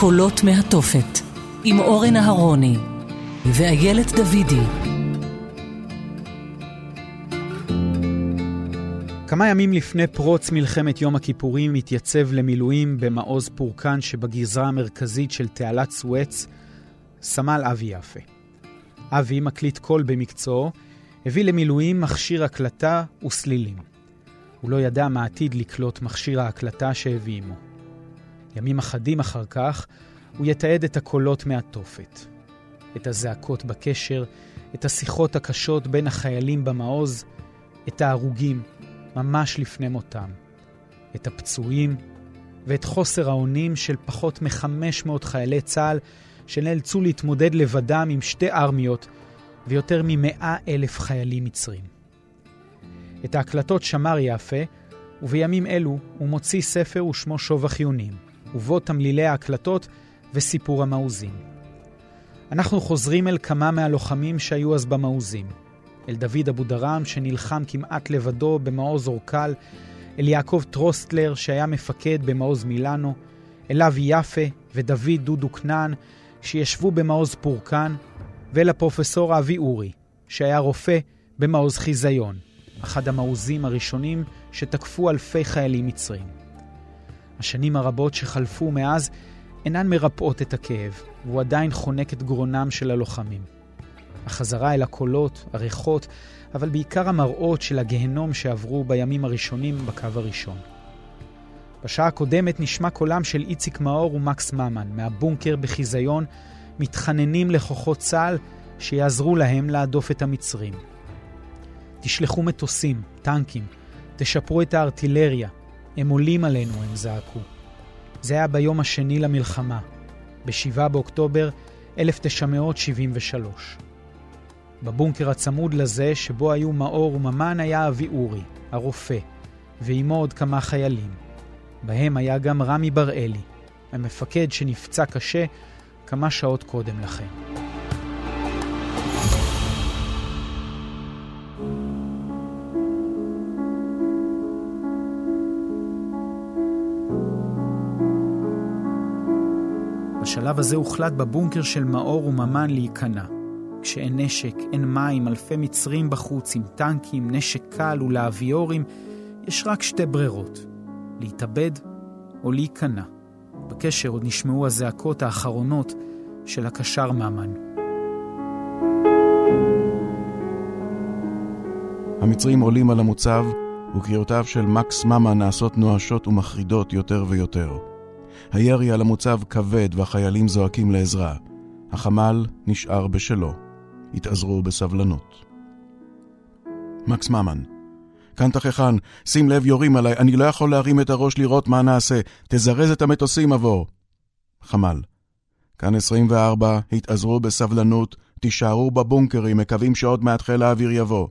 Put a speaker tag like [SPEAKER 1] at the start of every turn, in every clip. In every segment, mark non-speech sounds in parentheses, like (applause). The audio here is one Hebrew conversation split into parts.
[SPEAKER 1] קולות מהתופת, עם אורן אהרוני ואיילת דוידי.
[SPEAKER 2] כמה ימים לפני פרוץ מלחמת יום הכיפורים התייצב למילואים במעוז פורקן שבגזרה המרכזית של תעלת סואץ, סמל אבי יפה. אבי, מקליט קול במקצועו, הביא למילואים מכשיר הקלטה וסלילים. הוא לא ידע מה עתיד לקלוט מכשיר ההקלטה שהביא עמו. ימים אחדים אחר כך, הוא יתעד את הקולות מהתופת. את הזעקות בקשר, את השיחות הקשות בין החיילים במעוז, את ההרוגים, ממש לפני מותם, את הפצועים ואת חוסר האונים של פחות מ-500 חיילי צה"ל שנאלצו להתמודד לבדם עם שתי ארמיות ויותר מ-100 אלף חיילים מצרים. את ההקלטות שמר יפה, ובימים אלו הוא מוציא ספר ושמו שובח יונים, ובו תמלילי ההקלטות וסיפור המעוזים. אנחנו חוזרים אל כמה מהלוחמים שהיו אז במעוזים. אל דוד אבו דרם שנלחם כמעט לבדו במעוז אורקל, אל יעקב טרוסטלר שהיה מפקד במעוז מילאנו, אל אבי יפה ודוד דודו כנען שישבו במעוז פורקן, ואל הפרופסור אבי אורי, שהיה רופא במעוז חיזיון, אחד המעוזים הראשונים שתקפו אלפי חיילים מצרים. השנים הרבות שחלפו מאז אינן מרפאות את הכאב, והוא עדיין חונק את גרונם של הלוחמים. החזרה אל הקולות, הריחות, אבל בעיקר המראות של הגהנום שעברו בימים הראשונים בקו הראשון. בשעה הקודמת נשמע קולם של איציק מאור ומקס ממן מהבונקר בחיזיון, מתחננים לכוחות צה"ל שיעזרו להם להדוף את המצרים. תשלחו מטוסים, טנקים, תשפרו את הארטילריה, הם עולים עלינו, הם זעקו. זה היה ביום השני למלחמה, ב-7 באוקטובר 1973. בבונקר הצמוד לזה, שבו היו מאור וממן, היה אבי אורי, הרופא, ועימו עוד כמה חיילים. בהם היה גם רמי בראלי, המפקד שנפצע קשה כמה שעות קודם לכן. בשלב הזה הוחלט בבונקר של מאור וממן להיכנע. כשאין נשק, אין מים, אלפי מצרים בחוץ עם טנקים, נשק קל ולאביורים, יש רק שתי ברירות, להתאבד או להיכנע. בקשר עוד נשמעו הזעקות האחרונות של הקשר ממן.
[SPEAKER 3] המצרים עולים על המוצב, וקריאותיו של מקס ממן נעשות נואשות ומחרידות יותר ויותר. הירי על המוצב כבד והחיילים זועקים לעזרה. החמ"ל נשאר בשלו. התאזרו בסבלנות. מקס ממן, כאן תככן, שים לב יורים עליי, אני לא יכול להרים את הראש לראות מה נעשה, תזרז את המטוסים עבור. חמ"ל, כאן 24, התאזרו בסבלנות, תישארו בבונקרים, מקווים שעוד מעט חיל האוויר יבוא.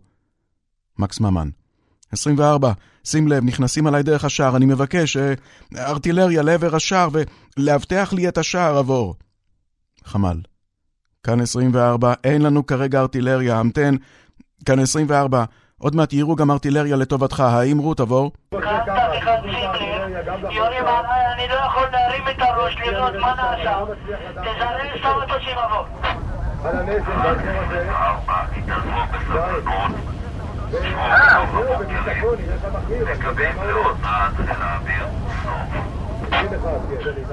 [SPEAKER 3] מקס ממן, 24, שים לב, נכנסים עליי דרך השער, אני מבקש, אה, ארטילריה לעבר השער ולאבטח לי את השער עבור. חמ"ל, כאן 24, אין לנו כרגע ארטילריה, המתן, כאן 24, עוד מעט יירו גם ארטילריה לטובתך, האם רות
[SPEAKER 4] עליי, אני לא יכול להרים את הראש לראות מה נעשה. תזרז את המטוסים עבור.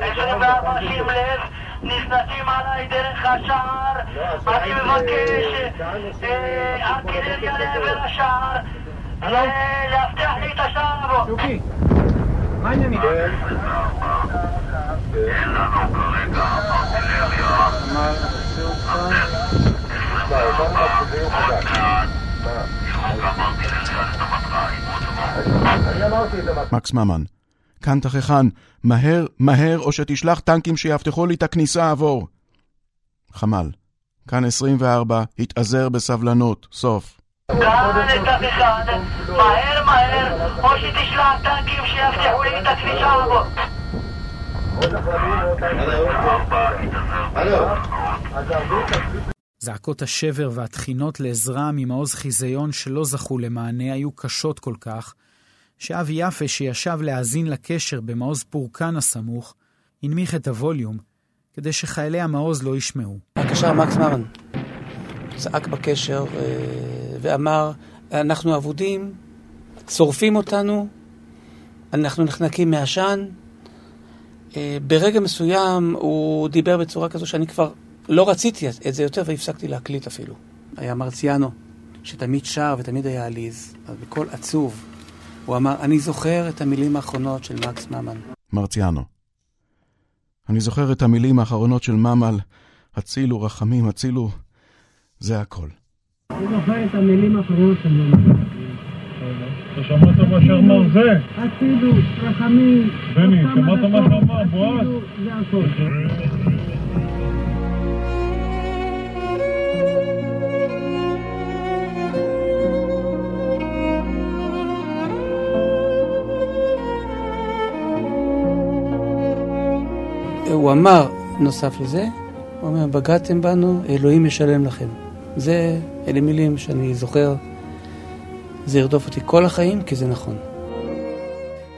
[SPEAKER 4] עשרים וארבע שים לב, נכנסים עליי דרך השער, אני מבקש ארטילריה לעבר השער, לאבטח לי את השער עבור.
[SPEAKER 2] מה העניינים?
[SPEAKER 4] אין לנו כרגע ארטילריה.
[SPEAKER 3] מקס ממן, כאן תככן, מהר, מהר, או שתשלח טנקים שיאבטחו לי את הכניסה עבור. חמ"ל, כאן 24, התאזר בסבלנות, סוף.
[SPEAKER 4] כאן אחד, מהר מהר, או שתשלח טנקים שיאבטחו לי את הכניסה עבור.
[SPEAKER 2] זעקות השבר והתחינות לעזרה ממעוז חיזיון שלא זכו למענה היו קשות כל כך, שאבי יפה שישב להאזין לקשר במעוז פורקן הסמוך, הנמיך את הווליום כדי שחיילי המעוז לא ישמעו.
[SPEAKER 5] הקשר מקס מרן צעק בקשר אה, ואמר, אנחנו אבודים, שורפים אותנו, אנחנו נחנקים מעשן. אה, ברגע מסוים הוא דיבר בצורה כזו שאני כבר לא רציתי את זה יותר והפסקתי להקליט אפילו. היה מרציאנו, שתמיד שר ותמיד היה עליז, אז בקול עצוב. הוא אמר, אני זוכר את המילים האחרונות של מקס ממן.
[SPEAKER 3] מרציאנו. אני זוכר את המילים האחרונות של ממל, הצילו, רחמים, הצילו, זה הכל.
[SPEAKER 6] אני זוכר את המילים האחרונות של ממל.
[SPEAKER 7] אתה שמעת מה שאמר זה?
[SPEAKER 6] הצילו, רחמים.
[SPEAKER 7] בני, שמעת מה שאמר בועז?
[SPEAKER 6] זה הכל. (laughs)
[SPEAKER 5] הוא אמר, נוסף לזה, הוא אומר, בגדתם בנו, אלוהים ישלם לכם. זה, אלה מילים שאני זוכר, זה ירדוף אותי כל החיים, כי זה נכון.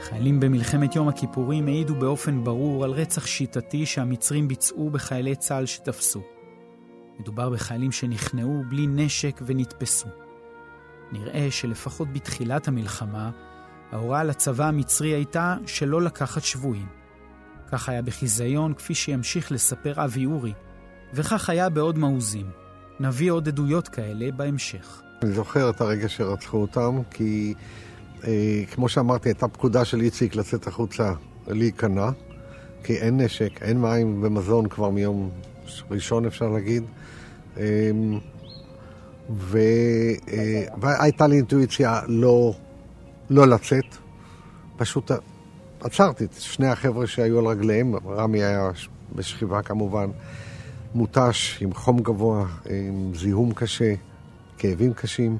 [SPEAKER 2] חיילים במלחמת יום הכיפורים העידו באופן ברור על רצח שיטתי שהמצרים ביצעו בחיילי צה"ל שתפסו. מדובר בחיילים שנכנעו בלי נשק ונתפסו. נראה שלפחות בתחילת המלחמה, ההוראה לצבא המצרי הייתה שלא לקחת שבויים. כך היה בחיזיון, כפי שימשיך לספר אבי אורי, וכך היה בעוד מעוזים. נביא עוד עדויות כאלה בהמשך.
[SPEAKER 8] אני זוכר את הרגע שרצחו אותם, כי אה, כמו שאמרתי, הייתה פקודה של איציק לצאת החוצה להיכנע, כי אין נשק, אין מים ומזון כבר מיום ראשון, אפשר להגיד. אה, ו, אה, והייתה לי אינטואיציה לא, לא לצאת, פשוט עצרתי את שני החבר'ה שהיו על רגליהם, רמי היה בשכיבה כמובן, מותש, עם חום גבוה, עם זיהום קשה, כאבים קשים.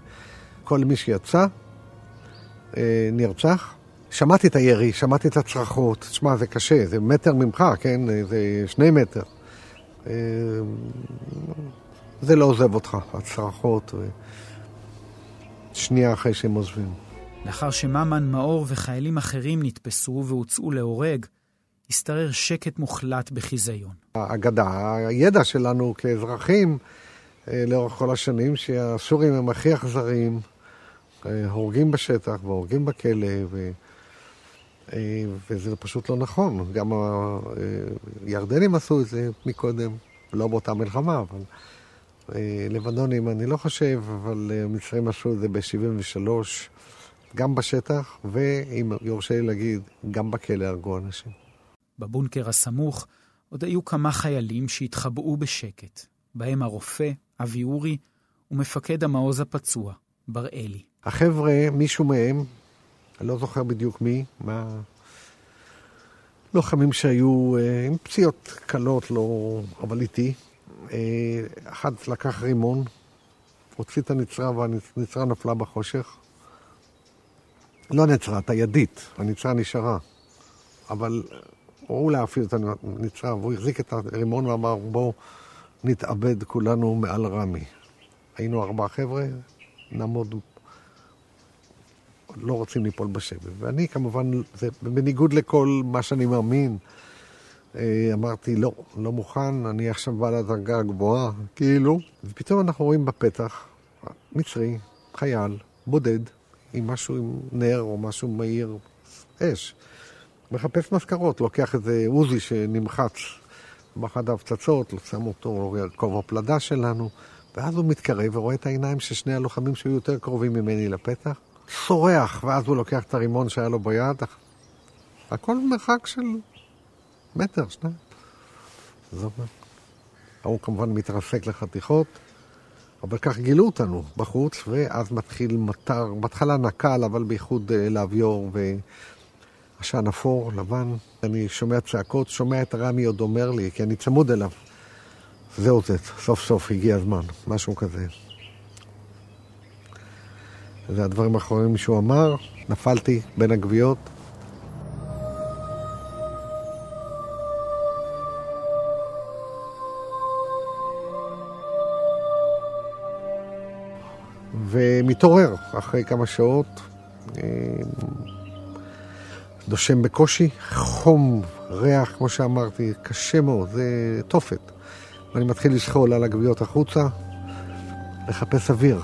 [SPEAKER 8] כל מי שיצא, אה, נרצח. שמעתי את הירי, שמעתי את הצרחות. תשמע, זה קשה, זה מטר ממך, כן? זה שני מטר. אה, זה לא עוזב אותך, הצרחות. שנייה אחרי שהם עוזבים.
[SPEAKER 2] לאחר שממן, מאור וחיילים אחרים נתפסו והוצאו להורג, השתרר שקט מוחלט בחיזיון.
[SPEAKER 8] האגדה, הידע שלנו כאזרחים אה, לאורך כל השנים, שהסורים הם הכי אכזריים, אה, הורגים בשטח והורגים בכלא, ו... אה, וזה פשוט לא נכון. גם הירדנים עשו את זה מקודם, לא באותה מלחמה, אבל לבנונים אני לא חושב, אבל המצרים עשו את זה ב-73. גם בשטח, ואם יורשה לי להגיד, גם בכלא הרגו אנשים.
[SPEAKER 2] בבונקר הסמוך עוד היו כמה חיילים שהתחבאו בשקט, בהם הרופא, אבי אורי, ומפקד המעוז הפצוע, בראלי.
[SPEAKER 8] החבר'ה, מישהו מהם, אני לא זוכר בדיוק מי, מה... לוחמים שהיו אה, עם פציעות קלות, לא... אבל איתי. אה, אחד לקח רימון, הוציא את הנצרה והנצרה נפלה בחושך. לא נצרה, את הידית, הנצרה נשארה. אבל הוא להפעיל את הנצרה, והוא החזיק את הרימון ואמר, בואו נתאבד כולנו מעל רמי. היינו ארבעה חבר'ה, נעמוד, לא רוצים ליפול בשבי. ואני כמובן, זה בניגוד לכל מה שאני מאמין, אה, אמרתי, לא, לא מוכן, אני עכשיו בא לדרגה הגבוהה, כאילו. ופתאום אנחנו רואים בפתח מצרי, חייל, בודד, עם משהו עם נר או משהו מהיר, אש. מחפש מזכרות, לוקח איזה עוזי שנמחץ באחד ההפצצות, שם אותו כובע פלדה שלנו, ואז הוא מתקרב ורואה את העיניים של שני הלוחמים שהיו יותר קרובים ממני לפתח, צורח, ואז הוא לוקח את הרימון שהיה לו ביד, הכל מרחק של מטר, שניים. זאת אומרת, ההוא כמובן מתרסק לחתיכות. אבל כך גילו אותנו בחוץ, ואז מתחיל מטר, בהתחלה נקל, אבל בייחוד אה, לאביור ועשן אפור, לבן. אני שומע צעקות, שומע את רמי עוד אומר לי, כי אני צמוד אליו. זהו זה, סוף סוף הגיע הזמן, משהו כזה. זה הדברים האחרונים שהוא אמר, נפלתי בין הגוויות. ומתעורר אחרי כמה שעות. אה, נושם בקושי, חום, ריח, כמו שאמרתי, קשה מאוד, זה תופת. ואני מתחיל לשחול על הגוויות החוצה, לחפש אוויר.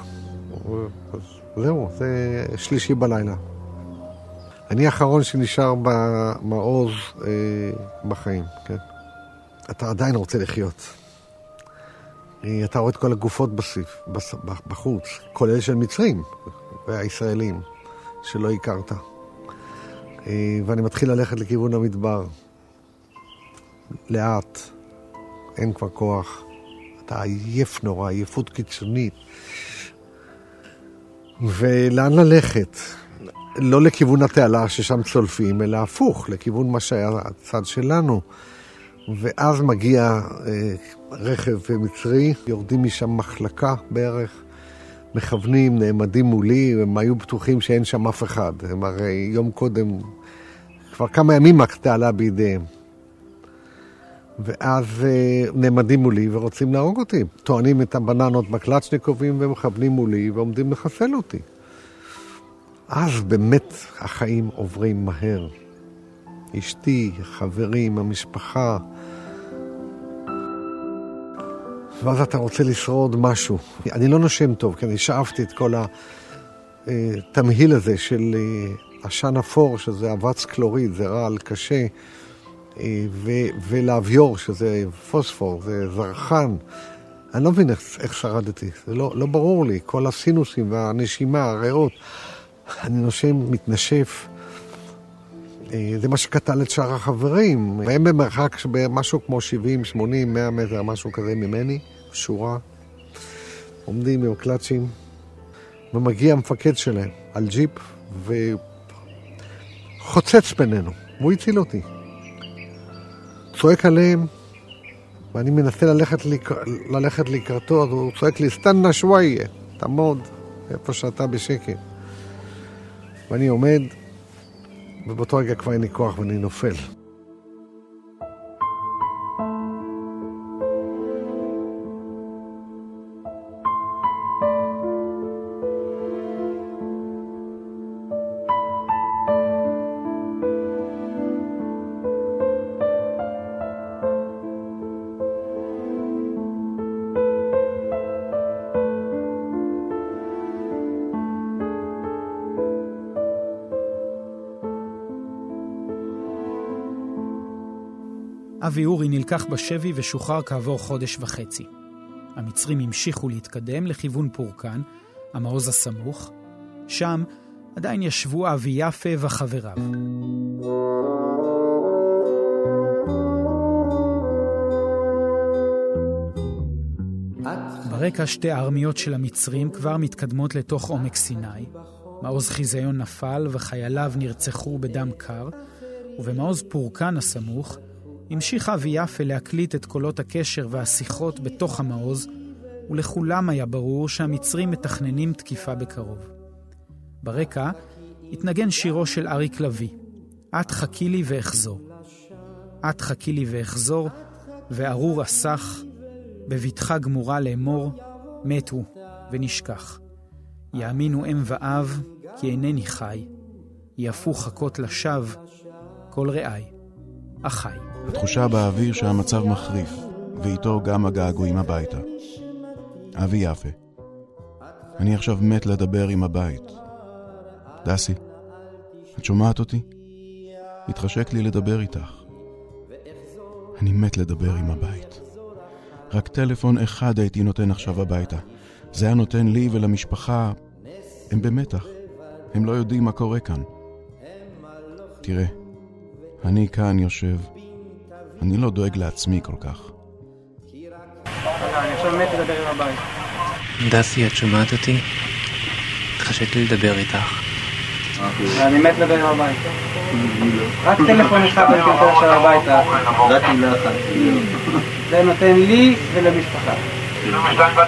[SPEAKER 8] זהו, זה שלישי בלילה. אני האחרון שנשאר במעוז אה, בחיים, כן? אתה עדיין רוצה לחיות. אה, אתה רואה את כל הגופות בסיף, בס, בחוץ, כולל של מצרים והישראלים שלא הכרת. אה, ואני מתחיל ללכת לכיוון המדבר. לאט, אין כבר כוח. אתה עייף נורא, עייפות קיצונית. ולאן ללכת? לא לכיוון התעלה ששם צולפים, אלא הפוך, לכיוון מה שהיה הצד שלנו. ואז מגיע אה, רכב מצרי, יורדים משם מחלקה בערך, מכוונים, נעמדים מולי, הם היו בטוחים שאין שם אף אחד. הם הרי יום קודם, כבר כמה ימים התעלה בידיהם. ואז אה, נעמדים מולי ורוצים להרוג אותי. טוענים את הבננות בקלצ'ניקובים ומכוונים מולי ועומדים לחסל אותי. אז באמת החיים עוברים מהר. אשתי, חברים, המשפחה. ואז אתה רוצה לשרוד משהו. אני לא נושם טוב, כי אני שאפתי את כל התמהיל הזה של אה, עשן אפור, שזה אבץ קלוריד, זה רעל קשה, אה, ו- ולאביור, שזה פוספור, זה זרחן. אני לא מבין איך, איך שרדתי, זה לא, לא ברור לי, כל הסינוסים והנשימה, הריאות. אני נושם, מתנשף. אה, זה מה שקטל את שאר החברים. והם במרחק משהו כמו 70, 80, 100 מטר, משהו כזה ממני, שורה. עומדים עם קלאצ'ים, ומגיע המפקד שלהם על ג'יפ, וחוצץ בינינו, והוא הציל אותי. צועק עליהם, ואני מנסה ללכת, לק... ללכת לקראתו, אז הוא צועק לי, סטנה שוואיה, תעמוד איפה שאתה בשקט. ואני עומד, ובאותו רגע כבר אין לי כוח ואני נופל.
[SPEAKER 2] אבי אורי נלקח בשבי ושוחרר כעבור חודש וחצי. המצרים המשיכו להתקדם לכיוון פורקן, המעוז הסמוך. שם עדיין ישבו אבי יפה וחבריו. ברקע שתי הארמיות של המצרים כבר מתקדמות לתוך עומק סיני. מעוז חיזיון נפל וחייליו נרצחו בדם קר, ובמעוז פורקן הסמוך המשיך אבי יפה להקליט את קולות הקשר והשיחות בתוך המעוז, ולכולם היה ברור שהמצרים מתכננים תקיפה בקרוב. ברקע התנגן שירו של אריק לביא, את חכי לי ואחזור. את חכי לי ואחזור, וארור אסך, בבטחה גמורה לאמור, מת הוא ונשכח. יאמינו אם ואב, כי אינני חי, יפו חכות לשווא, כל רעי, אחי.
[SPEAKER 3] התחושה באוויר שהמצב מחריף, ואיתו גם הגעגועים הביתה. אבי יפה, אני עכשיו מת לדבר עם הבית. דסי, את שומעת אותי? התחשק לי לדבר איתך. אני מת לדבר עם הבית. רק טלפון אחד הייתי נותן עכשיו הביתה. זה היה נותן לי ולמשפחה... הם במתח. הם לא יודעים מה קורה כאן. תראה, אני כאן יושב, אני לא דואג לעצמי כל כך.
[SPEAKER 5] אני עכשיו מת לדבר עם הבית.
[SPEAKER 9] דסי, את שומעת אותי? התחשק לי לדבר איתך.
[SPEAKER 5] אני מת לדבר עם הבית. רק טלפון אחד הייתי נותן עכשיו הביתה.
[SPEAKER 10] רק מילה אחת.
[SPEAKER 5] זה נותן לי ולמשפחה.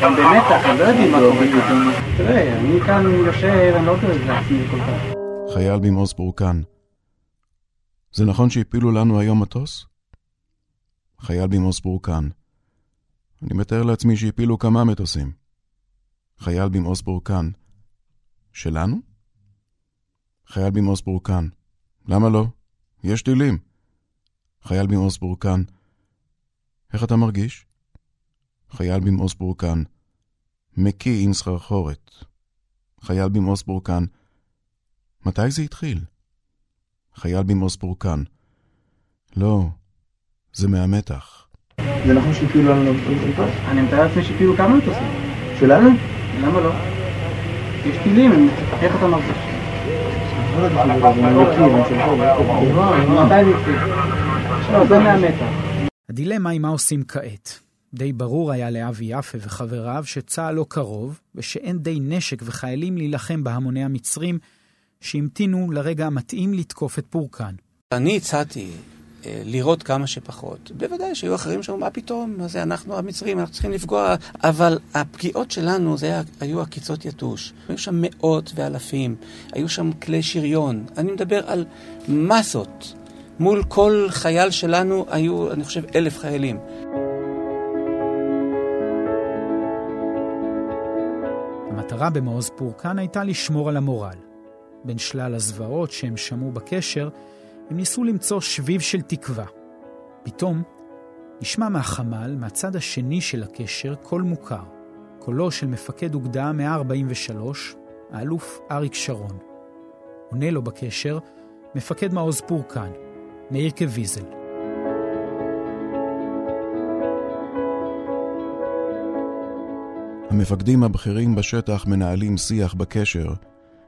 [SPEAKER 5] הם במתח, הם לא יודעים מה קורה כאן. תראה, אני כאן יושב, אני לא דואג לעצמי כל כך.
[SPEAKER 3] חייל במעוז פורקן. זה נכון שהפילו לנו היום מטוס? חייל במעוז פורקן. אני מתאר לעצמי שהפילו כמה מטוסים. חייל במעוז פורקן. שלנו? חייל במעוז פורקן. למה לא? יש טילים. חייל במעוז פורקן, איך אתה מרגיש? חייל במעוז פורקן, מקיא עם סחרחורת. חייל במעוז פורקן, מתי זה התחיל? חייל במעוז פורקן, לא, זה מהמתח.
[SPEAKER 10] זה נכון שהפעילו לנו מטוס? אני מתאר לעצמי שהפעילו כמה מטוסים. שלנו? למה לא? יש טילים, איך אתה מרגיש?
[SPEAKER 2] הדילמה היא מה עושים כעת. די ברור היה לאבי יפה וחבריו שצה"ל לא קרוב, ושאין די נשק וחיילים להילחם בהמוני המצרים, שהמתינו לרגע המתאים לתקוף את פורקן.
[SPEAKER 5] אני הצעתי לראות כמה שפחות. בוודאי שהיו אחרים שאומרים, מה פתאום, מה זה אנחנו המצרים, אנחנו צריכים לפגוע, אבל הפגיעות שלנו זה היה, היו עקיצות יתוש. היו שם מאות ואלפים, היו שם כלי שריון. אני מדבר על מסות. מול כל חייל שלנו היו, אני חושב, אלף חיילים.
[SPEAKER 2] המטרה במעוז פורקן הייתה לשמור על המורל. בין שלל הזוועות שהם שמעו בקשר, הם ניסו למצוא שביב של תקווה. פתאום נשמע מהחמ"ל, מהצד השני של הקשר, קול מוכר. קולו של מפקד אוגדה 143, האלוף אריק שרון. עונה לו בקשר מפקד מעוז פורקן, מאיר קוויזל.
[SPEAKER 3] המפקדים הבכירים בשטח מנהלים שיח בקשר,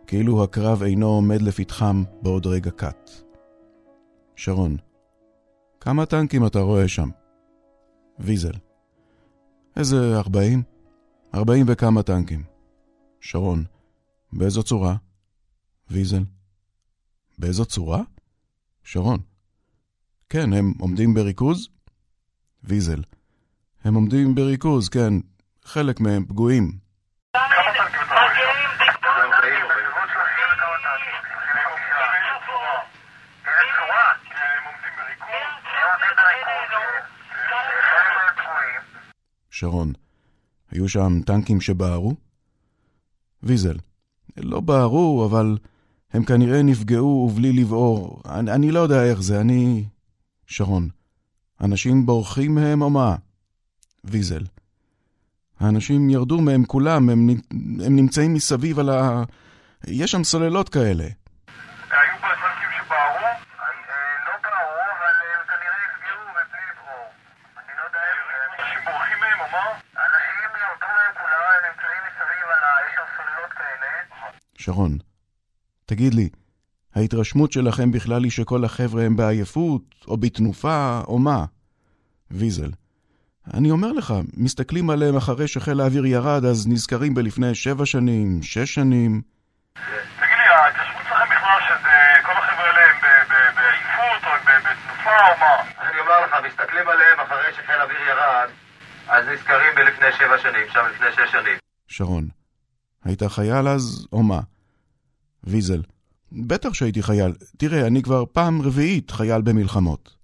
[SPEAKER 3] כאילו הקרב אינו עומד לפתחם בעוד רגע קט. שרון, כמה טנקים אתה רואה שם? ויזל, איזה ארבעים? ארבעים וכמה טנקים. שרון, באיזו צורה? ויזל, באיזו צורה? שרון, כן, הם עומדים בריכוז? ויזל, הם עומדים בריכוז, כן, חלק מהם פגועים. שרון, היו שם טנקים שבערו? ויזל, לא בערו, אבל הם כנראה נפגעו ובלי לבעור. אני, אני לא יודע איך זה, אני... שרון, אנשים בורחים מהם או מה? ויזל, האנשים ירדו מהם כולם, הם, הם נמצאים מסביב על ה... יש שם סוללות כאלה.
[SPEAKER 7] היו פה טנקים שבערו? לא בערו, אבל הם כנראה נפגעו ובלי לברור. אני לא יודע איך... אנשים בורחים מהם או מה? אנשים ירדו מהם כולם, הם נמצאים מסביב על ה... יש שם סוללות כאלה.
[SPEAKER 3] שרון, תגיד לי, ההתרשמות שלכם בכלל היא שכל החבר'ה הם בעייפות, או בתנופה, או מה? ויזל, אני אומר לך, מסתכלים עליהם אחרי שחיל האוויר ירד, אז נזכרים בלפני שבע שנים, שש שנים.
[SPEAKER 7] תגיד לי, ההתרשמות שלכם בכלל שזה כל החבר'ה האלה הם בעייפות או בתנופה או מה?
[SPEAKER 11] אני אומר לך, מסתכלים עליהם אחרי שחיל האוויר ירד, אז נזכרים בלפני שבע שנים, שם לפני שש שנים.
[SPEAKER 3] שרון, היית חייל אז, או מה? ויזל, בטח שהייתי חייל. תראה, אני כבר פעם רביעית חייל במלחמות.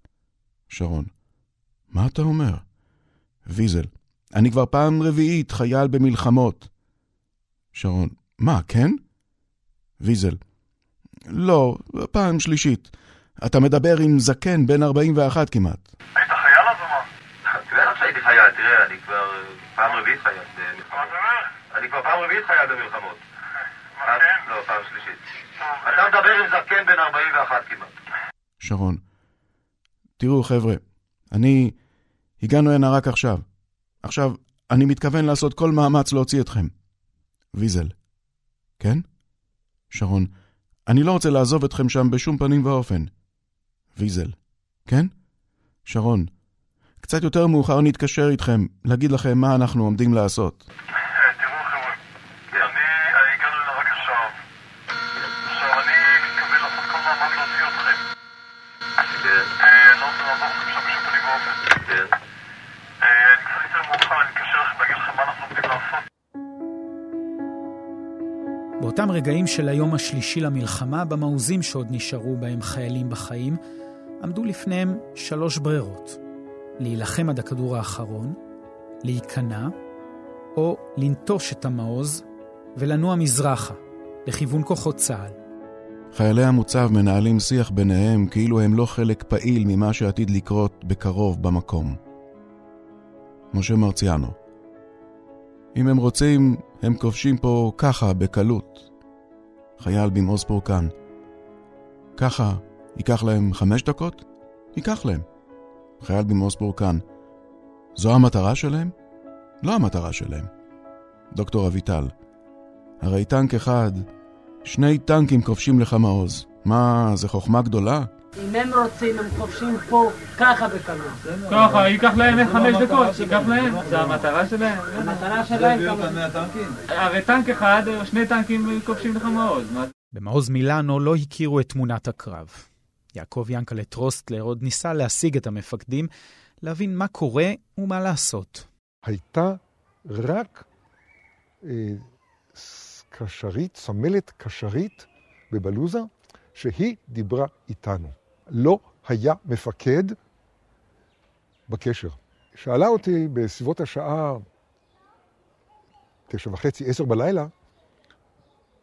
[SPEAKER 3] שרון, מה אתה אומר? ויזל, אני כבר פעם רביעית חייל במלחמות. שרון, מה, כן? ויזל, לא, פעם שלישית. אתה מדבר עם זקן בן 41 כמעט.
[SPEAKER 7] היית חייל אז או מה?
[SPEAKER 11] בטח שהייתי חייל, תראה, אני כבר אה, פעם רביעית חייל במלחמות. אני כבר פעם רביעית חייל במלחמות.
[SPEAKER 7] מה
[SPEAKER 11] פעם- פעם שלישית.
[SPEAKER 7] טוב,
[SPEAKER 11] אתה מדבר עם זקן בן 41 כמעט.
[SPEAKER 3] שרון, תראו חבר'ה, אני... הגענו הנה רק עכשיו. עכשיו, אני מתכוון לעשות כל מאמץ להוציא אתכם. ויזל, כן? שרון, אני לא רוצה לעזוב אתכם שם בשום פנים ואופן. ויזל, כן? שרון, קצת יותר מאוחר נתקשר איתכם, להגיד לכם מה אנחנו עומדים לעשות.
[SPEAKER 2] באותם רגעים של היום השלישי למלחמה, במעוזים שעוד נשארו בהם חיילים בחיים, עמדו לפניהם שלוש ברירות. להילחם עד הכדור האחרון, להיכנע, או לנטוש את המעוז ולנוע מזרחה, לכיוון כוחות צה"ל.
[SPEAKER 3] חיילי המוצב מנהלים שיח ביניהם כאילו הם לא חלק פעיל ממה שעתיד לקרות בקרוב במקום. משה מרציאנו אם הם רוצים, הם כובשים פה ככה, בקלות. חייל במעוז פורקן. ככה, ייקח להם חמש דקות? ייקח להם. חייל במעוז פורקן. זו המטרה שלהם? לא המטרה שלהם. דוקטור אביטל, הרי טנק אחד, שני טנקים כובשים לך מעוז. מה, זה חוכמה גדולה?
[SPEAKER 6] אם הם רוצים, הם כובשים פה ככה בקלות.
[SPEAKER 10] ככה, ייקח להם חמש דקות, ייקח להם, זה המטרה שלהם.
[SPEAKER 6] המטרה שלהם כמה...
[SPEAKER 10] הרי טנק אחד, שני טנקים כובשים לך מעוז.
[SPEAKER 2] במעוז מילאנו לא הכירו את תמונת הקרב. יעקב ינקלה טרוסטלר עוד ניסה להשיג את המפקדים, להבין מה קורה ומה לעשות.
[SPEAKER 12] הייתה רק אה, קשרית, סמלת קשרית בבלוזה, שהיא דיברה איתנו. לא היה מפקד בקשר. שאלה אותי בסביבות השעה תשע וחצי, עשר בלילה,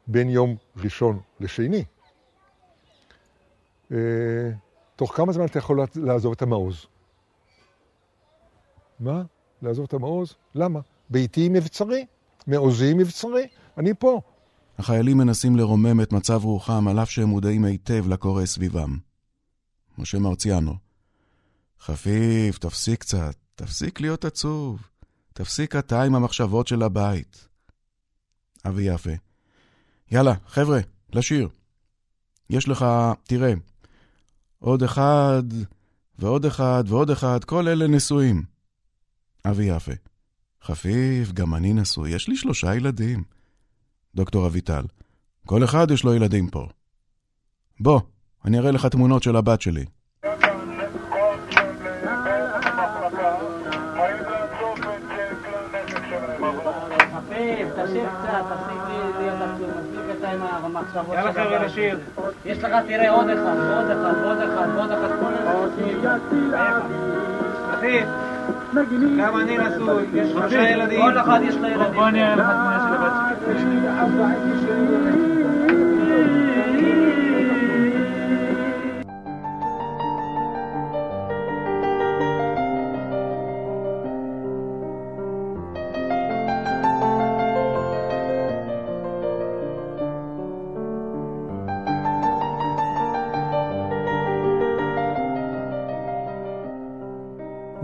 [SPEAKER 12] בין יום ראשון לשני. אה, תוך כמה זמן אתה יכול לעזוב את המעוז? מה? לעזוב את המעוז? למה? ביתי מבצרי, מעוזי מבצרי, אני פה.
[SPEAKER 3] החיילים מנסים לרומם את מצב רוחם על אף שהם מודעים היטב לקורה סביבם. משה מרציאנו, חפיף, תפסיק קצת, תפסיק להיות עצוב, תפסיק אתה עם המחשבות של הבית. אבי יפה, יאללה, חבר'ה, לשיר. יש לך, תראה, עוד אחד, ועוד אחד, ועוד אחד, כל אלה נשואים. אבי יפה, חפיף, גם אני נשוי, יש לי שלושה ילדים. דוקטור אביטל, כל אחד יש לו ילדים פה. בוא, אני אראה לך תמונות של הבת שלי.
[SPEAKER 10] יאללה חבר'ה,
[SPEAKER 6] הבית.
[SPEAKER 10] לשיר.
[SPEAKER 6] יש לך, תראה, עוד אחד, ועוד אחד, ועוד אחד, ועוד אחד, כל
[SPEAKER 10] אחי, גם אני נשוי, יש שלושה ילדים.
[SPEAKER 6] כל אחד יש לו ילדים.
[SPEAKER 10] בוא אני אראה לך תמונה של הבת שלי.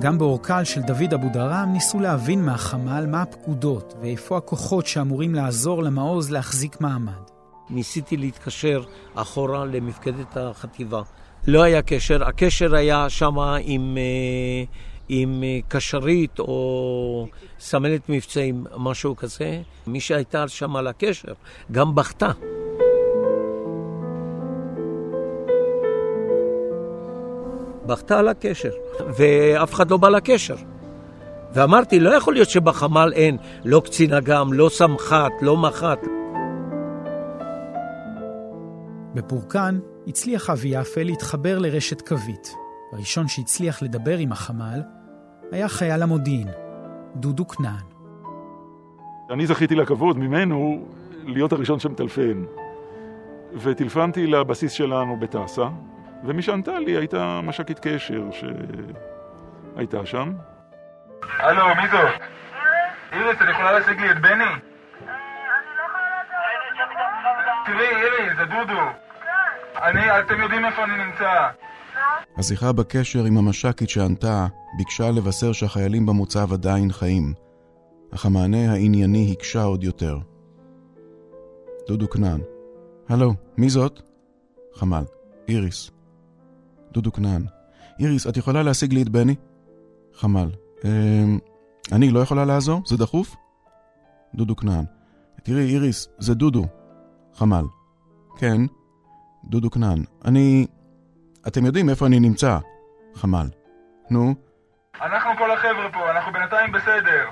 [SPEAKER 2] גם באורקל של דוד אבודרם ניסו להבין מהחמ"ל מה הפקודות ואיפה הכוחות שאמורים לעזור למעוז להחזיק מעמד.
[SPEAKER 13] ניסיתי להתקשר אחורה למפקדת החטיבה. לא היה קשר, הקשר היה שם עם, אה, עם אה, קשרית או סמלת מבצעים, משהו כזה. מי שהייתה שם על הקשר גם בכתה. בכתה על הקשר, ואף אחד לא בא לקשר. ואמרתי, לא יכול להיות שבחמ"ל אין לא קצין אג"ם, לא סמח"ט, לא מח"ט.
[SPEAKER 2] בפורקן הצליח אבי יפה להתחבר לרשת קווית. הראשון שהצליח לדבר עם החמ"ל היה חייל המודיעין, דודו כנען.
[SPEAKER 14] אני זכיתי לכבוד ממנו להיות הראשון שמטלפן. וטלפנתי לבסיס שלנו בטאסה, ומי שענתה לי הייתה מש"קית קשר שהייתה שם.
[SPEAKER 7] הלו, מי זאת? איריס, את יכולה להשיג לי את בני? תראי, איריס, זה דודו. אני, אתם יודעים איפה אני נמצא.
[SPEAKER 3] השיחה בקשר עם המש"קית שענתה ביקשה לבשר שהחיילים במוצב עדיין חיים, אך המענה הענייני הקשה עוד יותר. דודו כנען, הלו, מי זאת? חמ"ל, איריס. דודו כנען, איריס, את יכולה להשיג לי את בני? חמ"ל, אמ... אני לא יכולה לעזור? זה דחוף? דודו כנען, תראי, איריס, זה דודו. חמ"ל, כן, דודו כנען, אני... אתם יודעים איפה אני נמצא? חמ"ל, נו,
[SPEAKER 7] אנחנו כל החבר'ה פה, אנחנו בינתיים בסדר.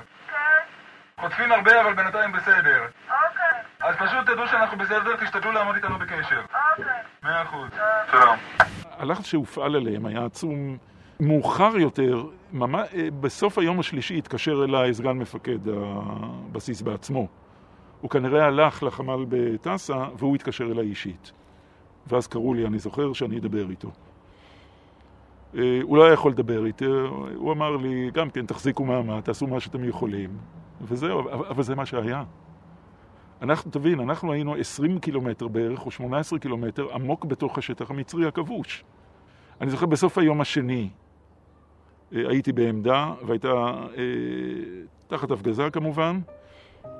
[SPEAKER 7] חוטפים הרבה, אבל בינתיים בסדר. אוקיי. אז פשוט תדעו שאנחנו בסדר, תשתדלו לעמוד איתנו בקשר. אוקיי. מאה אחוז. שלום.
[SPEAKER 14] הלחץ שהופעל עליהם היה עצום. מאוחר יותר, ממש, בסוף היום השלישי התקשר אליי סגן מפקד הבסיס בעצמו. הוא כנראה הלך לחמ"ל בטאסה והוא התקשר אליי אישית. ואז קראו לי, אני זוכר, שאני אדבר איתו. אה, הוא לא היה יכול לדבר איתי, הוא אמר לי, גם כן, תחזיקו מעמד, תעשו מה שאתם יכולים, וזהו, אבל זה מה שהיה. אנחנו, תבין, אנחנו היינו 20 קילומטר בערך, או 18 קילומטר, עמוק בתוך השטח המצרי הכבוש. אני זוכר בסוף היום השני, אה, הייתי בעמדה, והייתה אה, תחת הפגזה כמובן,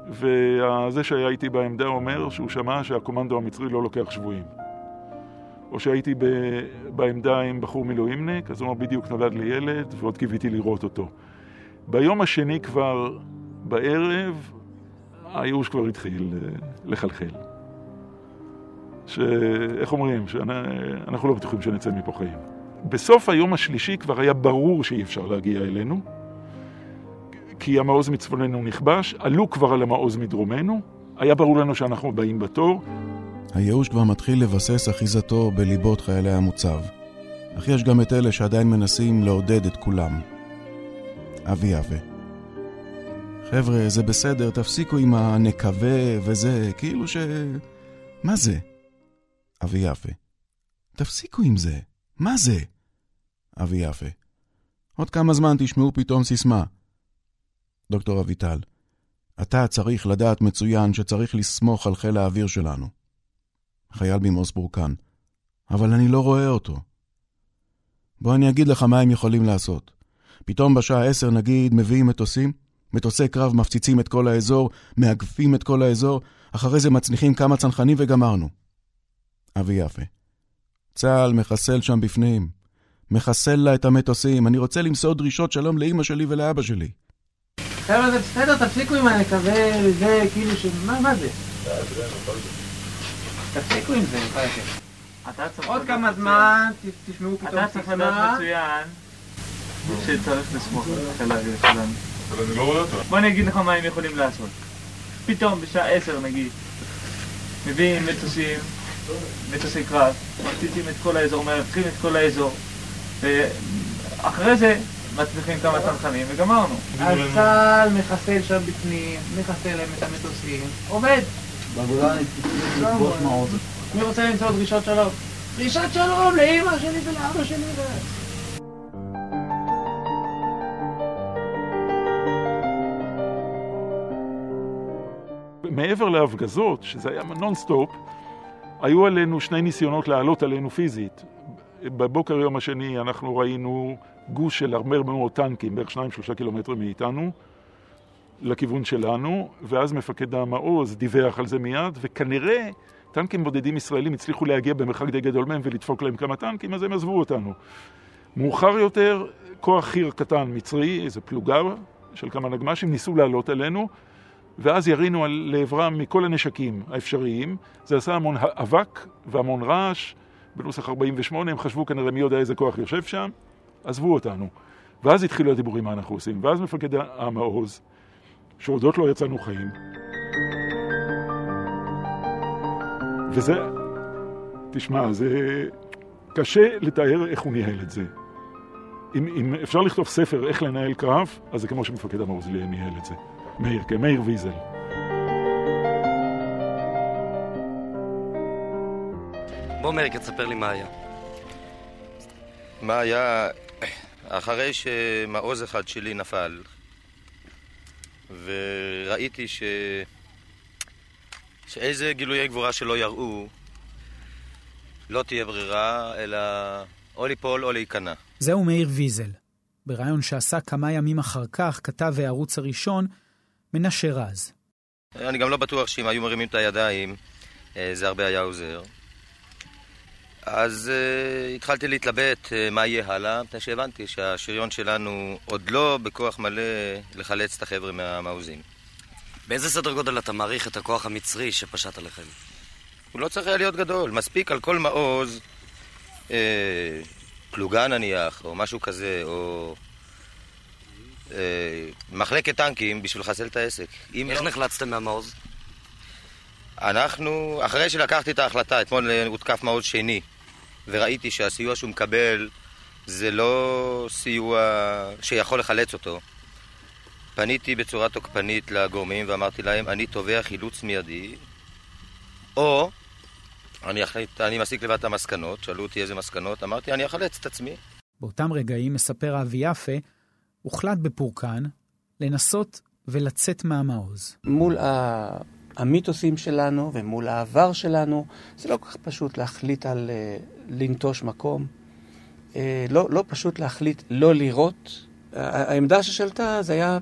[SPEAKER 14] וזה שהיה איתי בעמדה אומר שהוא שמע שהקומנדו המצרי לא לוקח שבויים. או שהייתי בעמדה עם בחור מילואימניק, אז הוא אמר, בדיוק נולד לי ילד, ועוד קיוויתי לראות אותו. ביום השני כבר, בערב, הייאוש כבר התחיל אה, לחלחל. שאיך אומרים, שאנחנו לא בטוחים שנצא מפה חיים. בסוף היום השלישי כבר היה ברור שאי אפשר להגיע אלינו, כי המעוז מצפוננו נכבש, עלו כבר על המעוז מדרומנו, היה ברור לנו שאנחנו באים בתור.
[SPEAKER 3] הייאוש כבר מתחיל לבסס אחיזתו בליבות חיילי המוצב. אך יש גם את אלה שעדיין מנסים לעודד את כולם. אבי אבי. חבר'ה, זה בסדר, תפסיקו עם הנקווה וזה, כאילו ש... מה זה? אבי יפה. תפסיקו עם זה. מה זה? אבי יפה. עוד כמה זמן תשמעו פתאום סיסמה. דוקטור אביטל, אתה צריך לדעת מצוין שצריך לסמוך על חיל האוויר שלנו. חייל ממוס בורקן, אבל אני לא רואה אותו. בוא אני אגיד לך מה הם יכולים לעשות. פתאום בשעה עשר נגיד מביאים מטוסים, מטוסי קרב מפציצים את כל האזור, מאגפים את כל האזור, אחרי זה מצניחים כמה צנחנים וגמרנו. אבי יפה. צה"ל מחסל שם בפנים. מחסל לה את המטוסים. אני רוצה למסור דרישות שלום לאימא שלי ולאבא שלי.
[SPEAKER 10] חבר'ה, זה בסדר, תפסיקו עם הנקווה וזה, כאילו ש... מה, מה זה? תפסיקו עם זה, עוד כמה זמן תשמעו פתאום.
[SPEAKER 15] אתה צריך לדעת מצוין שצריך לסמוך על חיל האוויר שלנו.
[SPEAKER 14] אבל אני לא רואה אותו.
[SPEAKER 15] בוא אני אגיד לך מה הם יכולים לעשות. פתאום בשעה עשר נגיד, מביאים מטוסים, מטוסי קרב, מפציצים את כל האזור, מרתחים את כל האזור, ואחרי זה מצליחים כמה צנחנים וגמרנו.
[SPEAKER 10] אז צה"ל מחסל שם בפנים, מחסל להם את המטוסים, עובד.
[SPEAKER 6] מעוז.
[SPEAKER 10] מי רוצה למצוא דרישות שלום? דרישת שלום לאמא שלי ולאבא שלי.
[SPEAKER 14] מעבר להפגזות, שזה היה נונסטופ, היו עלינו שני ניסיונות לעלות עלינו פיזית. בבוקר יום השני אנחנו ראינו גוש של הרבה מאוד טנקים, בערך שניים שלושה קילומטרים מאיתנו, לכיוון שלנו, ואז מפקד המעוז דיווח על זה מיד, וכנראה טנקים בודדים ישראלים הצליחו להגיע במרחק די גדול מהם ולדפוק להם כמה טנקים, אז הם עזבו אותנו. מאוחר יותר, כוח חי"ר קטן מצרי, איזה פלוגה של כמה נגמ"שים, ניסו לעלות עלינו, ואז ירינו על, לעברם מכל הנשקים האפשריים. זה עשה המון אבק והמון רעש. בנוסח 48 הם חשבו כנראה מי יודע איזה כוח יושב שם, עזבו אותנו. ואז התחילו הדיבורים מה אנחנו עושים. ואז מפקד המעוז, שעודות לא יצאנו חיים, וזה, תשמע, זה קשה לתאר איך הוא ניהל את זה. אם, אם אפשר לכתוב ספר איך לנהל קרב, אז זה כמו שמפקד המעוז ניהל את זה. מאיר, כן, מאיר ויזל.
[SPEAKER 16] בוא מריקה, תספר לי מה היה.
[SPEAKER 17] מה היה אחרי שמעוז אחד שלי נפל, וראיתי ש... שאיזה גילויי גבורה שלא יראו, לא תהיה ברירה, אלא או ליפול או להיכנע.
[SPEAKER 2] זהו מאיר ויזל. בריאיון שעשה כמה ימים אחר כך, כתב הערוץ הראשון, מנשה רז.
[SPEAKER 17] אני גם לא בטוח שאם היו מרימים את הידיים, אה, זה הרבה היה עוזר. אז uh, התחלתי להתלבט uh, מה יהיה הלאה, מפני שהבנתי שהשריון שלנו עוד לא בכוח מלא לחלץ את החבר'ה מהמעוזים.
[SPEAKER 16] באיזה סדר גודל אתה מעריך את הכוח המצרי שפשט עליכם?
[SPEAKER 17] הוא לא צריך היה להיות גדול, מספיק על כל מעוז, אה, פלוגה נניח, או משהו כזה, או אה, מחלקת טנקים בשביל לחסל את העסק.
[SPEAKER 16] איך לא... נחלצתם מהמעוז?
[SPEAKER 17] אנחנו, אחרי שלקחתי את ההחלטה, אתמול הותקף מעוז שני, וראיתי שהסיוע שהוא מקבל זה לא סיוע שיכול לחלץ אותו. פניתי בצורה תוקפנית לגורמים ואמרתי להם, אני תובע חילוץ מיידי, או אני, אחליט, אני מסיק לבד את המסקנות, שאלו אותי איזה מסקנות, אמרתי, אני אחלץ את עצמי.
[SPEAKER 2] באותם רגעים, מספר אבי יפה, הוחלט בפורקן לנסות ולצאת מהמעוז.
[SPEAKER 5] מול ה... המיתוסים שלנו ומול העבר שלנו, זה לא כל כך פשוט להחליט על uh, לנטוש מקום. Uh, לא, לא פשוט להחליט לא לראות. העמדה ששלטה זה היה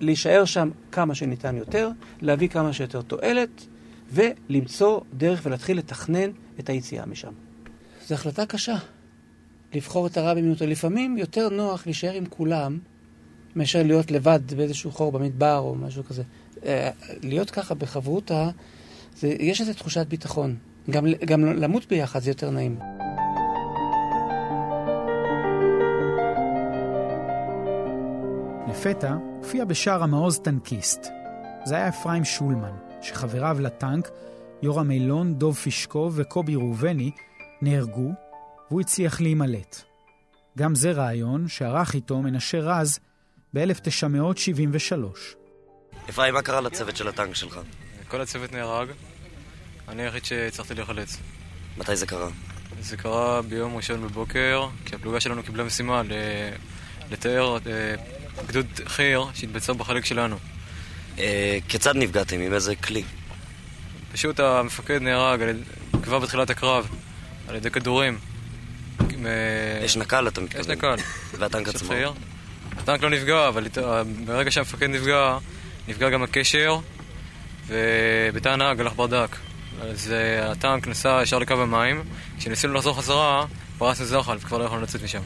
[SPEAKER 5] להישאר שם כמה שניתן יותר, להביא כמה שיותר תועלת, ולמצוא דרך ולהתחיל לתכנן את היציאה משם. זו החלטה קשה. לבחור את הרע במיעוטו. לפעמים יותר נוח להישאר עם כולם, מאשר להיות לבד באיזשהו חור במדבר או משהו כזה. אה, להיות ככה בחברותה, זה, יש איזו תחושת ביטחון. גם, גם למות ביחד זה יותר נעים.
[SPEAKER 2] לפתע הופיע בשער המעוז טנקיסט. זה היה אפרים שולמן, שחבריו לטנק, יורם אילון, דוב פישקו וקובי ראובני, נהרגו, והוא הצליח להימלט. גם זה רעיון שערך איתו מנשה רז ב-1973.
[SPEAKER 16] אפרים, מה קרה לצוות של הטנק שלך?
[SPEAKER 18] כל הצוות נהרג, אני היחיד שהצלחתי להיחלץ.
[SPEAKER 16] מתי זה קרה?
[SPEAKER 18] זה קרה ביום ראשון בבוקר, כי הפלוגה שלנו קיבלה משימה לתאר אה, גדוד חי"ר שהתבצע בחלק שלנו.
[SPEAKER 16] אה, כיצד נפגעתם? עם איזה כלי?
[SPEAKER 18] פשוט המפקד נהרג כבר בתחילת הקרב, על ידי כדורים.
[SPEAKER 16] יש נקל, אתה מתכוון?
[SPEAKER 18] יש נקל.
[SPEAKER 16] והטנק עצמו?
[SPEAKER 18] הטנק לא נפגע, אבל ברגע שהמפקד נפגע, נפגע גם הקשר, ובתא הנהג הלך ברדק. אז uh, הטנק נסע ישר לקו המים, כשניסינו לחזור חזרה, פרסנו זחל וכבר לא יכולנו לצאת משם.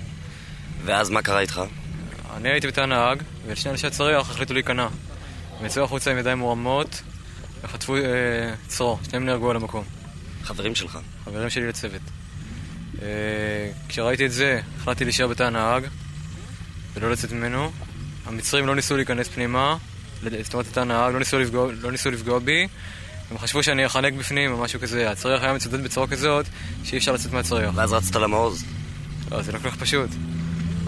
[SPEAKER 16] ואז מה קרה איתך?
[SPEAKER 18] אני הייתי בתא הנהג, ושני אנשי הצריח החליטו להיכנע. הם יצאו החוצה עם ידיים מורמות, וחטפו uh, צרור, שניהם נהרגו על המקום.
[SPEAKER 16] חברים שלך?
[SPEAKER 18] חברים שלי לצוות. Uh, כשראיתי את זה, החלטתי להישאר בתא הנהג, ולא לצאת ממנו. המצרים לא ניסו להיכנס פנימה, זאת אומרת, את הנהג, לא ניסו לפגוע, לא ניסו לפגוע בי. הם חשבו שאני אחנק בפנים או משהו כזה. הצריח היה מצודד בצורה כזאת שאי אפשר לצאת מהצריח.
[SPEAKER 16] ואז רצת למעוז.
[SPEAKER 18] לא, זה לא כל כך פשוט.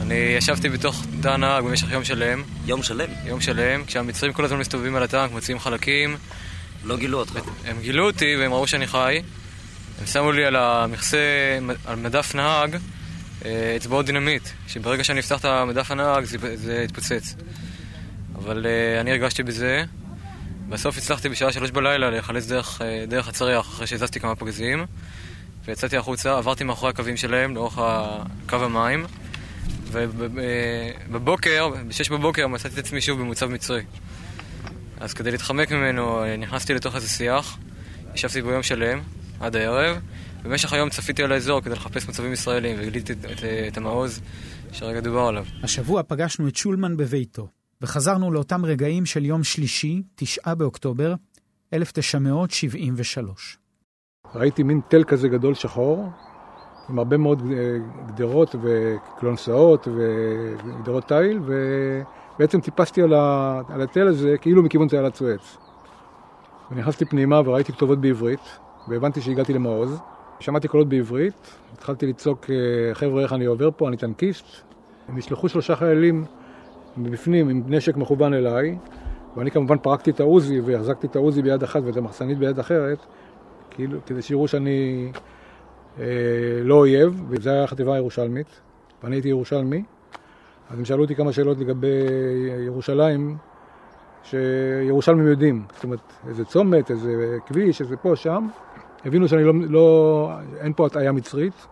[SPEAKER 18] אני ישבתי בתוך תא הנהג במשך יום שלם.
[SPEAKER 16] יום שלם?
[SPEAKER 18] יום שלם, כשהמצרים כל הזמן מסתובבים על הטנק, מוציאים חלקים.
[SPEAKER 16] לא גילו אותך.
[SPEAKER 18] הם גילו אותי והם ראו שאני חי. הם שמו לי על המכסה, על מדף נהג, אה, אצבעות דינמיט, שברגע שאני אפתח את המדף הנהג זה, זה יתפוצץ. אבל uh, אני הרגשתי בזה. בסוף הצלחתי בשעה שלוש בלילה להיחלץ דרך, uh, דרך הצריח אחרי שהזזתי כמה פגזים. ויצאתי החוצה, עברתי מאחורי הקווים שלהם לאורך קו המים. ובבוקר, בשש בבוקר מצאתי את עצמי שוב במוצב מצרי. אז כדי להתחמק ממנו נכנסתי לתוך איזה שיח, ישבתי בו יום שלם, עד הערב. במשך היום צפיתי על האזור כדי לחפש מצבים ישראלים וגיליתי את, את, את המעוז שרגע דובר עליו.
[SPEAKER 2] השבוע פגשנו את שולמן בביתו. וחזרנו לאותם רגעים של יום שלישי, 9 באוקטובר 1973.
[SPEAKER 12] ראיתי מין תל כזה גדול שחור, עם הרבה מאוד אה, גדרות וקלונסאות וגדרות תיל, ובעצם טיפסתי על, ה... על התל הזה כאילו מכיוון תעלת סואץ. ונכנסתי פנימה וראיתי כתובות בעברית, והבנתי שהגעתי למעוז. שמעתי קולות בעברית, התחלתי לצעוק, אה, חבר'ה, איך אני עובר פה, אני טנקיסט. הם נשלחו שלושה חיילים מבפנים עם נשק מכוון אליי, ואני כמובן פרקתי את העוזי והחזקתי את העוזי ביד אחת ואת המחסנית ביד אחרת, כאילו, כדי שיראו שאני אה, לא אויב, וזו הייתה החטיבה הירושלמית, ואני הייתי ירושלמי. אז הם שאלו אותי כמה שאלות לגבי ירושלים, שירושלמים יודעים, זאת אומרת, איזה צומת, איזה כביש, איזה פה, שם. הבינו שאני לא, לא אין פה הטעיה מצרית,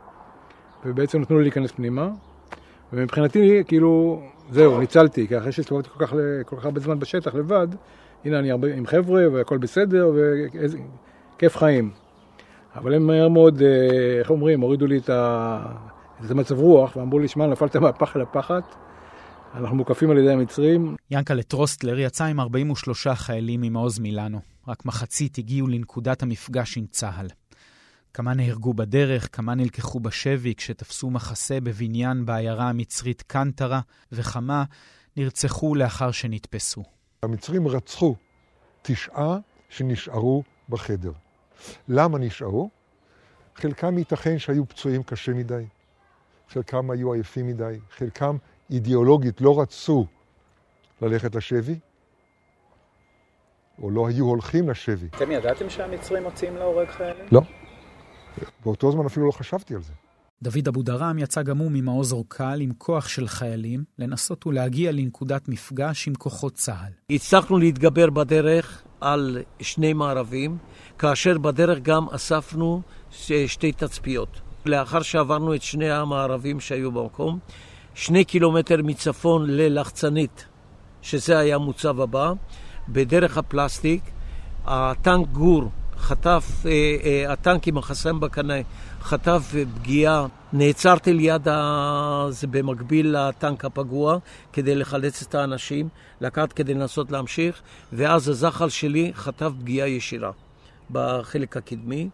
[SPEAKER 12] ובעצם נתנו לי להיכנס פנימה. ומבחינתי, כאילו, זהו, ניצלתי, כי אחרי שהסתובבתי כל כך, כל כך הרבה זמן בשטח לבד, הנה אני הרבה, עם חבר'ה והכל בסדר, וכיף חיים. אבל הם מהר מאוד, אה, איך אומרים, הורידו לי את ה... איזה מצב רוח, ואמרו לי, שמע, נפלת מהפחד לפחד, אנחנו מוקפים על ידי המצרים.
[SPEAKER 2] ינקלה טרוסטלר יצא עם 43 חיילים ממעוז מילאנו. רק מחצית הגיעו לנקודת המפגש עם צה"ל. כמה נהרגו בדרך, כמה נלקחו בשבי כשתפסו מחסה בבניין בעיירה המצרית קנטרה, וכמה נרצחו לאחר שנתפסו.
[SPEAKER 12] המצרים רצחו תשעה שנשארו בחדר. למה נשארו? חלקם ייתכן שהיו פצועים קשה מדי, חלקם היו עייפים מדי, חלקם אידיאולוגית לא רצו ללכת לשבי, או לא היו הולכים לשבי.
[SPEAKER 2] אתם ידעתם שהמצרים מוציאים להורג חיילים?
[SPEAKER 12] לא. באותו זמן אפילו לא חשבתי על זה.
[SPEAKER 2] דוד אבודרם יצא גם הוא ממעוז אורקל עם כוח של חיילים, לנסות ולהגיע לנקודת מפגש עם כוחות צה"ל.
[SPEAKER 13] הצלחנו להתגבר בדרך על שני מערבים, כאשר בדרך גם אספנו שתי תצפיות. לאחר שעברנו את שני המערבים שהיו במקום, שני קילומטר מצפון ללחצנית, שזה היה המוצב הבא, בדרך הפלסטיק, הטנק גור חטף, אה, אה, הטנק עם החסם בקנה חטף פגיעה, נעצרתי ליד, ה... זה במקביל לטנק הפגוע, כדי לחלץ את האנשים, לקחת כדי לנסות להמשיך, ואז הזחל שלי חטף פגיעה ישירה בחלק הקדמי.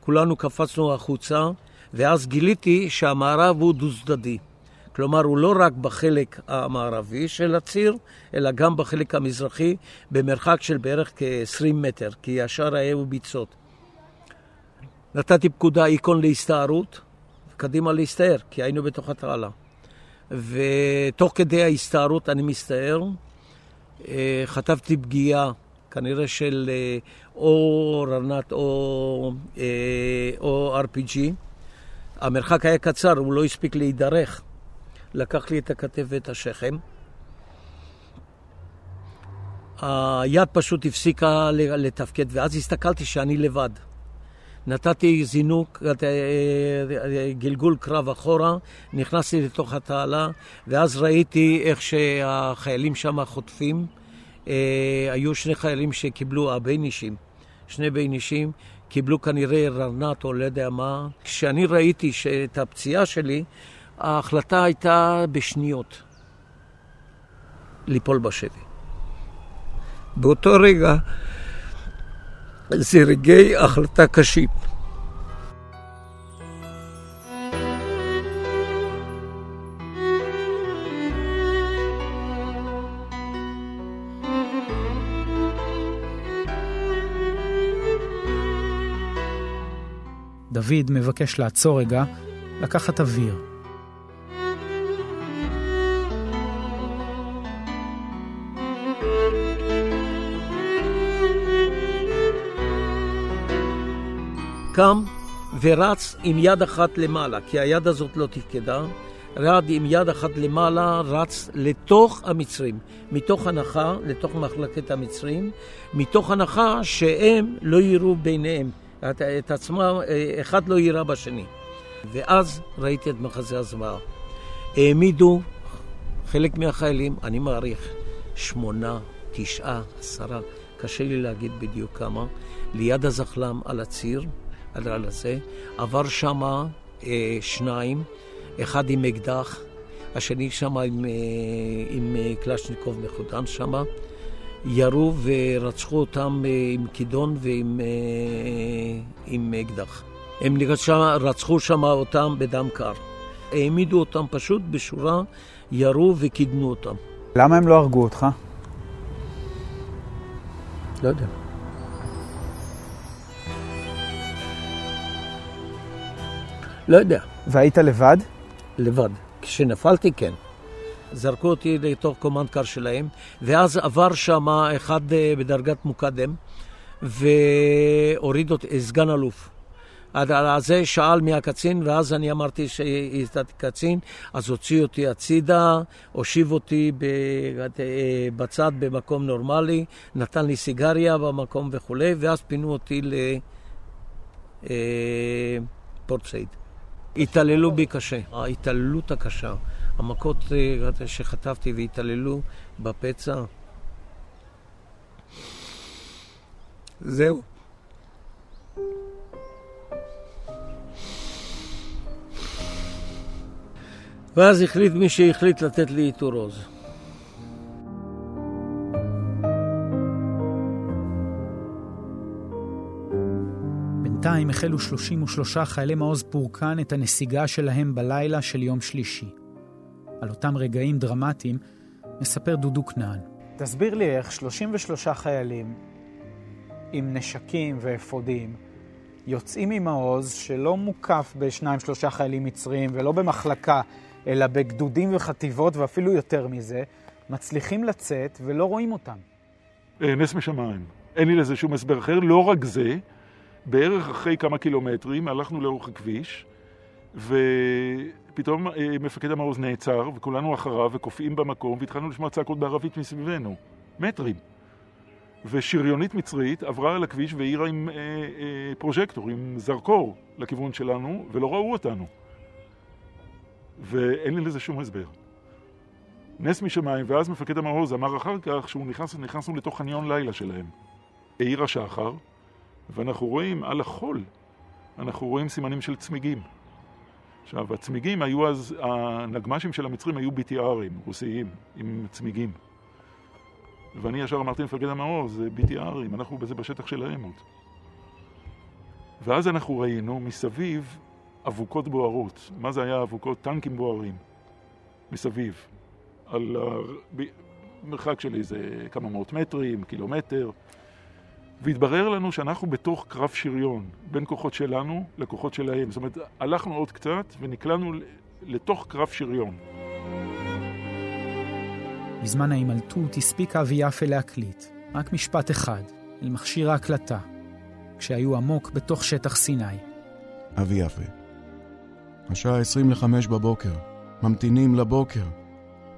[SPEAKER 13] כולנו קפצנו החוצה, ואז גיליתי שהמערב הוא דו-צדדי. כלומר, הוא לא רק בחלק המערבי של הציר, אלא גם בחלק המזרחי, במרחק של בערך כ-20 מטר, כי השאר היו ביצות. נתתי פקודה איקון להסתערות, קדימה להסתער, כי היינו בתוך התעלה. ותוך כדי ההסתערות אני מסתער, אה, חטפתי פגיעה, כנראה של אה, או רנת או, אה, או RPG. המרחק היה קצר, הוא לא הספיק להידרך. לקח לי את הכתף ואת השכם. היד פשוט הפסיקה לתפקד, ואז הסתכלתי שאני לבד. נתתי זינוק, אה, אה, גלגול קרב אחורה, נכנסתי לתוך התעלה, ואז ראיתי איך שהחיילים שם חוטפים. אה, היו שני חיילים שקיבלו הבין אישים, שני בין אישים, קיבלו כנראה רנת או לא יודע מה. כשאני ראיתי את הפציעה שלי, ההחלטה הייתה בשניות ליפול בשבי. באותו רגע זה רגעי החלטה קשים.
[SPEAKER 2] דוד מבקש לעצור רגע, לקחת אוויר.
[SPEAKER 13] קם ורץ עם יד אחת למעלה, כי היד הזאת לא תפקדה. רד עם יד אחת למעלה, רץ לתוך המצרים, מתוך הנחה, לתוך מחלקת המצרים, מתוך הנחה שהם לא יירו ביניהם, את, את עצמם, אחד לא יירה בשני. ואז ראיתי את מחזה הזוועה. העמידו חלק מהחיילים, אני מעריך, שמונה, תשעה, עשרה, קשה לי להגיד בדיוק כמה, ליד הזחל"ם על הציר. על הזה, עבר שם אה, שניים, אחד עם אקדח, השני שם עם, אה, עם אה, קלשניקוב מחודן שם, ירו ורצחו אותם אה, עם כידון ועם אה, עם אקדח. הם שם, רצחו שם אותם בדם קר. העמידו אותם פשוט בשורה, ירו וקידנו אותם.
[SPEAKER 2] למה הם לא הרגו אותך?
[SPEAKER 13] לא יודע. לא יודע.
[SPEAKER 2] והיית לבד?
[SPEAKER 13] לבד. כשנפלתי, כן. זרקו אותי לתוך קומנד קר שלהם, ואז עבר שם אחד אה, בדרגת מוקדם, והוריד אותי, סגן אלוף. על זה שאל מי הקצין, ואז אני אמרתי שהייתי קצין, אז הוציא אותי הצידה, הושיב אותי אה, בצד במקום נורמלי, נתן לי סיגריה במקום וכולי, ואז פינו אותי לפורט אה, סייד. התעללו בי קשה. ההתעללות הקשה, המכות אה, שחטפתי והתעללו בפצע, זהו. ואז החליט מי שהחליט לתת לי עיטור עוז.
[SPEAKER 2] בינתיים החלו 33 חיילי מעוז פורקן את הנסיגה שלהם בלילה של יום שלישי. על אותם רגעים דרמטיים מספר דודו כנען. תסביר לי איך 33 חיילים עם נשקים ואפודים יוצאים ממעוז שלא מוקף בשניים שלושה חיילים מצריים ולא במחלקה, אלא בגדודים וחטיבות ואפילו יותר מזה, מצליחים לצאת ולא רואים אותם.
[SPEAKER 14] נס משמיים. אין לי לזה שום הסבר אחר. לא רק זה, בערך אחרי כמה קילומטרים הלכנו לאורך הכביש, ופתאום אה, מפקד המעוז נעצר, וכולנו אחריו, וקופאים במקום, והתחלנו לשמוע צעקות בערבית מסביבנו. מטרים. ושריונית מצרית עברה על הכביש והאירה עם אה, אה, פרוז'קטור, עם זרקור לכיוון שלנו, ולא ראו אותנו. ואין לי לזה שום הסבר. נס משמיים, ואז מפקד המעוז אמר אחר כך שהוא נכנס, נכנסנו לתוך חניון לילה שלהם. העיר השחר, ואנחנו רואים על החול, אנחנו רואים סימנים של צמיגים. עכשיו, הצמיגים היו אז, הנגמ"שים של המצרים היו BTRים, רוסיים, עם צמיגים. ואני ישר אמרתי למפקד המעוז, זה BTRים, אנחנו בזה בשטח שלהם עוד. ואז אנחנו ראינו מסביב אבוקות בוערות. מה זה היה אבוקות? טנקים בוערים. מסביב. על מרחק של איזה כמה מאות מטרים, קילומטר. והתברר לנו שאנחנו בתוך קרב שריון, בין כוחות שלנו לכוחות שלהם. זאת אומרת, הלכנו עוד קצת ונקלענו לתוך קרב שריון.
[SPEAKER 2] בזמן ההימלטות הספיקה אבי יפה להקליט, רק משפט אחד, אל מכשיר ההקלטה, כשהיו עמוק בתוך שטח סיני.
[SPEAKER 3] אבי יפה. השעה 25 בבוקר. ממתינים לבוקר.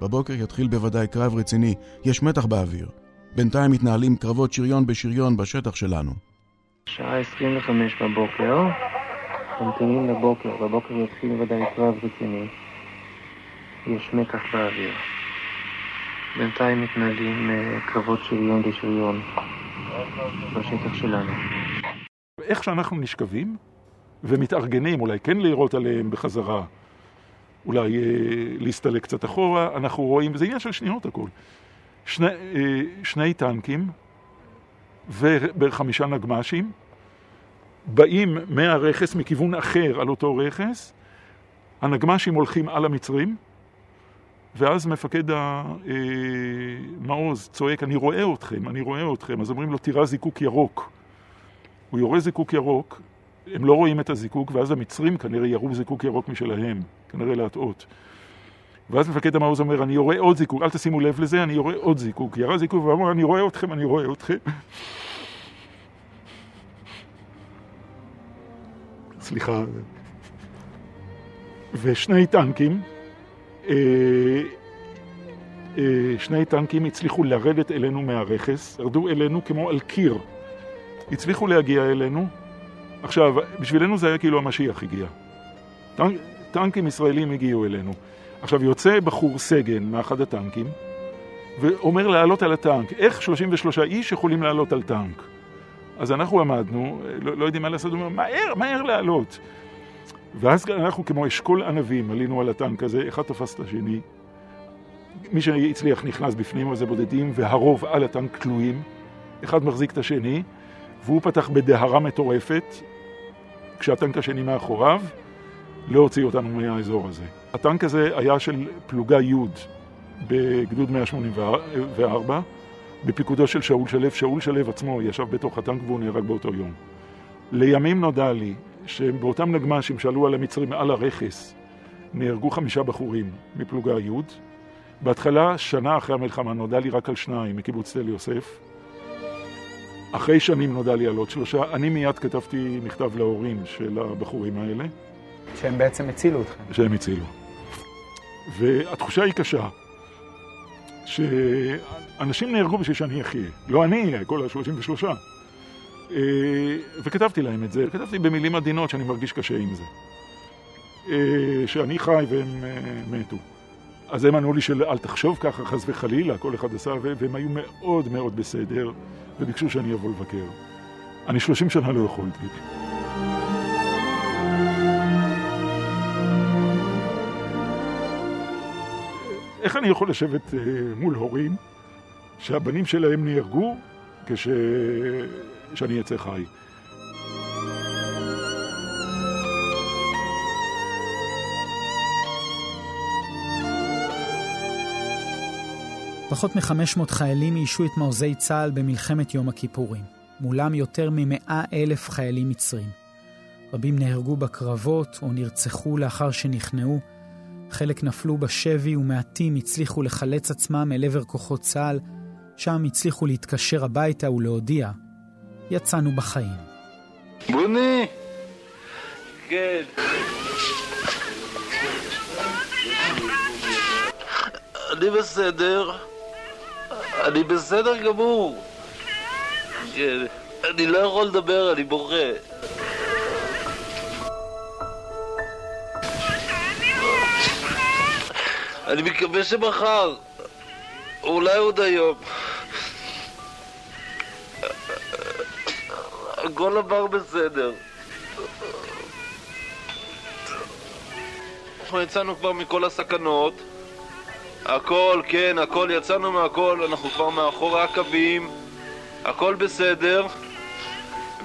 [SPEAKER 3] בבוקר יתחיל בוודאי קרב רציני, יש מתח באוויר. בינתיים מתנהלים קרבות שריון בשריון בשטח שלנו.
[SPEAKER 9] שעה 25 בבוקר, ממתינים לבוקר, בבוקר יתחיל בוודאי קרב רציני. יש מתח באוויר. בינתיים מתנהלים אה, קרבות שריון בשריון בשטח שלנו.
[SPEAKER 14] איך שאנחנו נשכבים ומתארגנים, אולי כן לירות עליהם בחזרה, אולי אה, להסתלק קצת אחורה, אנחנו רואים, זה עניין של שניות הכל. שני, אה, שני טנקים ובערך חמישה נגמ"שים באים מהרכס מכיוון אחר על אותו רכס, הנגמ"שים הולכים על המצרים, ואז מפקד המעוז צועק, אני רואה אתכם, אני רואה אתכם, אז אומרים לו, תירה זיקוק ירוק. הוא יורה זיקוק ירוק, הם לא רואים את הזיקוק, ואז המצרים כנראה ירו זיקוק ירוק משלהם, כנראה להטעות. ואז מפקד המעוז אומר, אני יורה עוד זיקוק, אל תשימו לב לזה, אני יורה עוד זיקוק. ירה זיקוק ואמר, אני רואה אתכם, אני רואה אתכם. סליחה. ושני טנקים, אה, אה, שני טנקים הצליחו לרדת אלינו מהרכס, ירדו אלינו כמו על קיר. הצליחו להגיע אלינו. עכשיו, בשבילנו זה היה כאילו המשיח הגיע. טנק, טנקים ישראלים הגיעו אלינו. עכשיו יוצא בחור סגן מאחד הטנקים ואומר לעלות על הטנק. איך 33 איש יכולים לעלות על טנק? אז אנחנו עמדנו, לא, לא יודעים מה לעשות, הוא אומר, מהר, מהר לעלות. ואז אנחנו כמו אשכול ענבים עלינו על הטנק הזה, אחד תפס את השני. מי שהצליח נכנס בפנים, אבל זה בודדים, והרוב על הטנק תלויים. אחד מחזיק את השני, והוא פתח בדהרה מטורפת, כשהטנק השני מאחוריו, להוציא אותנו מהאזור הזה. הטנק הזה היה של פלוגה י' בגדוד 184, בפיקודו של שאול שלו. שאול שלו עצמו ישב בתוך הטנק והוא נהרג באותו יום. לימים נודע לי שבאותם נגמ"שים שעלו על המצרים על הרכס נהרגו חמישה בחורים מפלוגה י'. בהתחלה, שנה אחרי המלחמה, נודע לי רק על שניים מקיבוץ תל יוסף. אחרי שנים נודע לי על עוד שלושה. אני מיד כתבתי מכתב להורים של הבחורים האלה.
[SPEAKER 2] שהם בעצם הצילו אתכם.
[SPEAKER 14] שהם הצילו. והתחושה היא קשה, שאנשים נהרגו בשביל שאני אחיה. לא אני, כל ה-33. אה, וכתבתי להם את זה, כתבתי במילים עדינות שאני מרגיש קשה עם זה. אה, שאני חי והם אה, מתו. אז הם ענו לי של אל תחשוב ככה, חס וחלילה, כל אחד עשה, והם היו מאוד מאוד בסדר, וביקשו שאני אבוא לבקר. אני 30 שנה לא יכולתי. איך אני יכול לשבת מול הורים שהבנים שלהם נהרגו כש... שאני אצא חי?
[SPEAKER 2] פחות מ-500 חיילים איישו את מעוזי צה"ל במלחמת יום הכיפורים. מולם יותר מ-100 אלף חיילים מצרים. רבים נהרגו בקרבות או נרצחו לאחר שנכנעו. חלק נפלו בשבי ומעטים הצליחו לחלץ עצמם אל עבר כוחות צה"ל, שם הצליחו להתקשר הביתה ולהודיע, יצאנו בחיים.
[SPEAKER 19] בוני! כן. אני בסדר. אני בסדר גמור. כן. אני לא יכול לדבר, אני בוכה. אני מקווה שמחר. אולי עוד היום. הכל עבר בסדר. אנחנו יצאנו כבר מכל הסכנות. הכל, כן, הכל, יצאנו מהכל, אנחנו כבר מאחורי הקווים. הכל בסדר.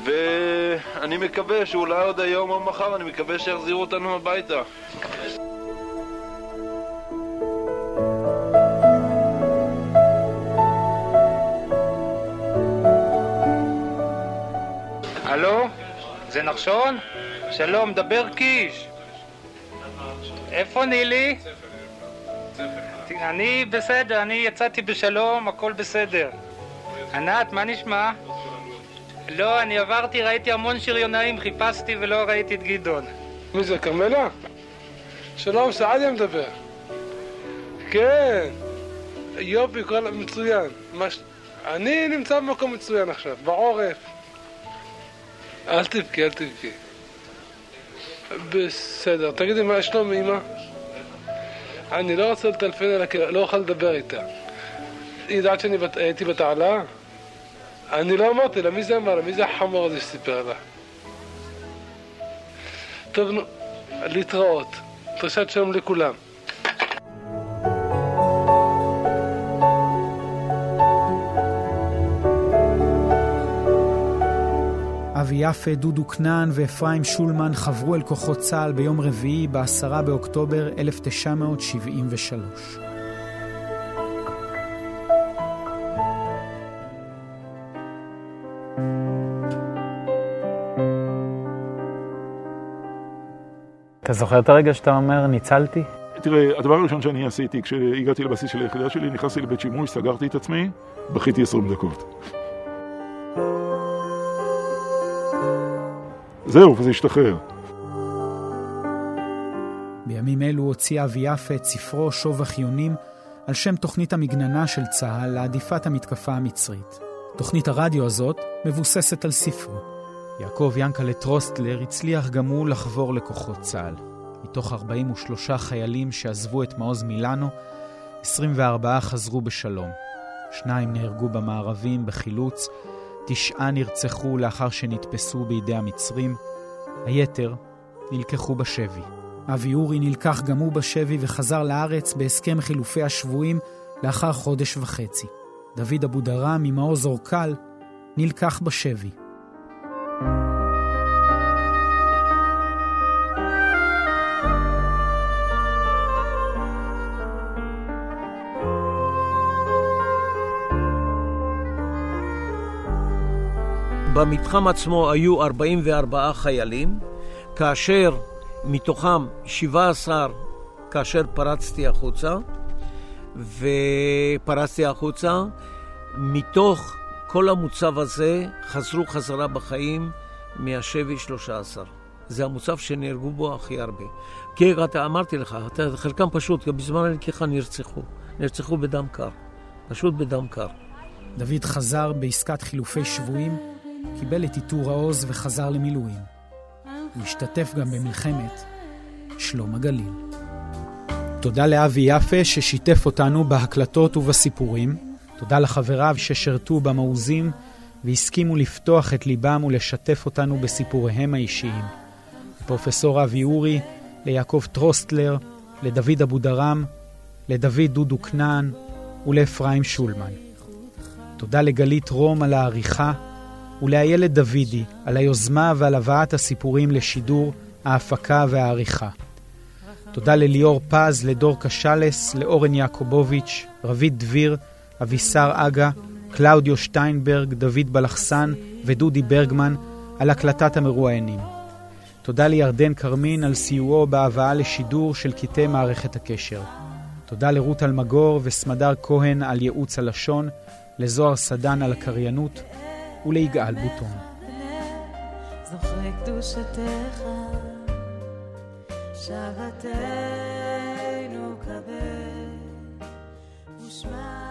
[SPEAKER 19] ואני מקווה שאולי עוד היום או מחר, אני מקווה שיחזירו אותנו הביתה.
[SPEAKER 20] זה נחשון? שלום, דבר קיש. איפה נילי? אני בסדר, אני יצאתי בשלום, הכל בסדר. ענת, מה נשמע? לא, אני עברתי, ראיתי המון שריונאים, חיפשתי ולא ראיתי את גדעון.
[SPEAKER 21] מי זה, כרמלה? שלום, סעדיה מדבר. כן, יופי, כל מצוין. מש... אני נמצא במקום מצוין עכשיו, בעורף. אל תבכי, אל תבכי. בסדר, תגידי מה יש לו מאמא? אני לא רוצה לטלפן אליה כי לא אוכל לדבר איתה. היא יודעת שאני בת... הייתי בתעלה? אני לא אמרתי לה, מי זה אמר לה? מי זה החמור הזה שסיפר לה? טוב, נו, להתראות. דרישת שלום לכולם.
[SPEAKER 2] יפה, דודו כנען ואפרים שולמן חברו אל כוחות צה"ל ביום רביעי ב-10 באוקטובר 1973. אתה זוכר את הרגע שאתה אומר, ניצלתי?
[SPEAKER 14] תראה, הדבר הראשון שאני עשיתי כשהגעתי לבסיס של היחידה שלי, נכנסתי לבית שימוש, סגרתי את עצמי, בכיתי 20 דקות. זהו, וזה השתחרר.
[SPEAKER 2] בימים אלו הוציא אבי יפה את ספרו שוב החיונים על שם תוכנית המגננה של צה"ל לעדיפת המתקפה המצרית. תוכנית הרדיו הזאת מבוססת על ספרו. יעקב ינקלה טרוסטלר הצליח גם הוא לחבור לכוחות צה"ל. מתוך 43 חיילים שעזבו את מעוז מילאנו, 24 חזרו בשלום. שניים נהרגו במערבים בחילוץ, תשעה נרצחו לאחר שנתפסו בידי המצרים, היתר נלקחו בשבי. אבי אורי נלקח גם הוא בשבי וחזר לארץ בהסכם חילופי השבויים לאחר חודש וחצי. דוד אבודרם ממעוז אורקל נלקח בשבי.
[SPEAKER 13] במתחם עצמו היו 44 חיילים, כאשר מתוכם 17 כאשר פרצתי החוצה, ופרצתי החוצה, מתוך כל המוצב הזה חזרו חזרה בחיים מהשבי 13. זה המוצב שנהרגו בו הכי הרבה. כי אתה, אמרתי לך, אתה, חלקם פשוט, בזמן הלקיחה נרצחו. נרצחו בדם קר. פשוט בדם קר.
[SPEAKER 2] דוד חזר בעסקת חילופי שבויים קיבל את עיטור העוז וחזר למילואים. הוא השתתף גם במלחמת שלום הגליל. תודה לאבי יפה ששיתף אותנו בהקלטות ובסיפורים. תודה לחבריו ששירתו במעוזים והסכימו לפתוח את ליבם ולשתף אותנו בסיפוריהם האישיים. לפרופסור אבי אורי, ליעקב טרוסטלר, לדוד אבודרם, לדוד דודו כנען ולאפרים שולמן. תודה לגלית רום על העריכה ולאיילת דוידי על היוזמה ועל הבאת הסיפורים לשידור, ההפקה והעריכה. תודה לליאור פז, לדור קשלס, לאורן יעקובוביץ', רבית דביר, אבישר אגה, קלאודיו שטיינברג, דוד בלחסן ודודי ברגמן על הקלטת המרואיינים. תודה לירדן כרמין על סיועו בהבאה לשידור של קטעי מערכת הקשר. תודה לרות אלמגור וסמדר כהן על ייעוץ הלשון, לזוהר סדן על הקריינות, וליגאל בוטון.
[SPEAKER 22] זוכרי קדושתך, שבתנו כבד ושמע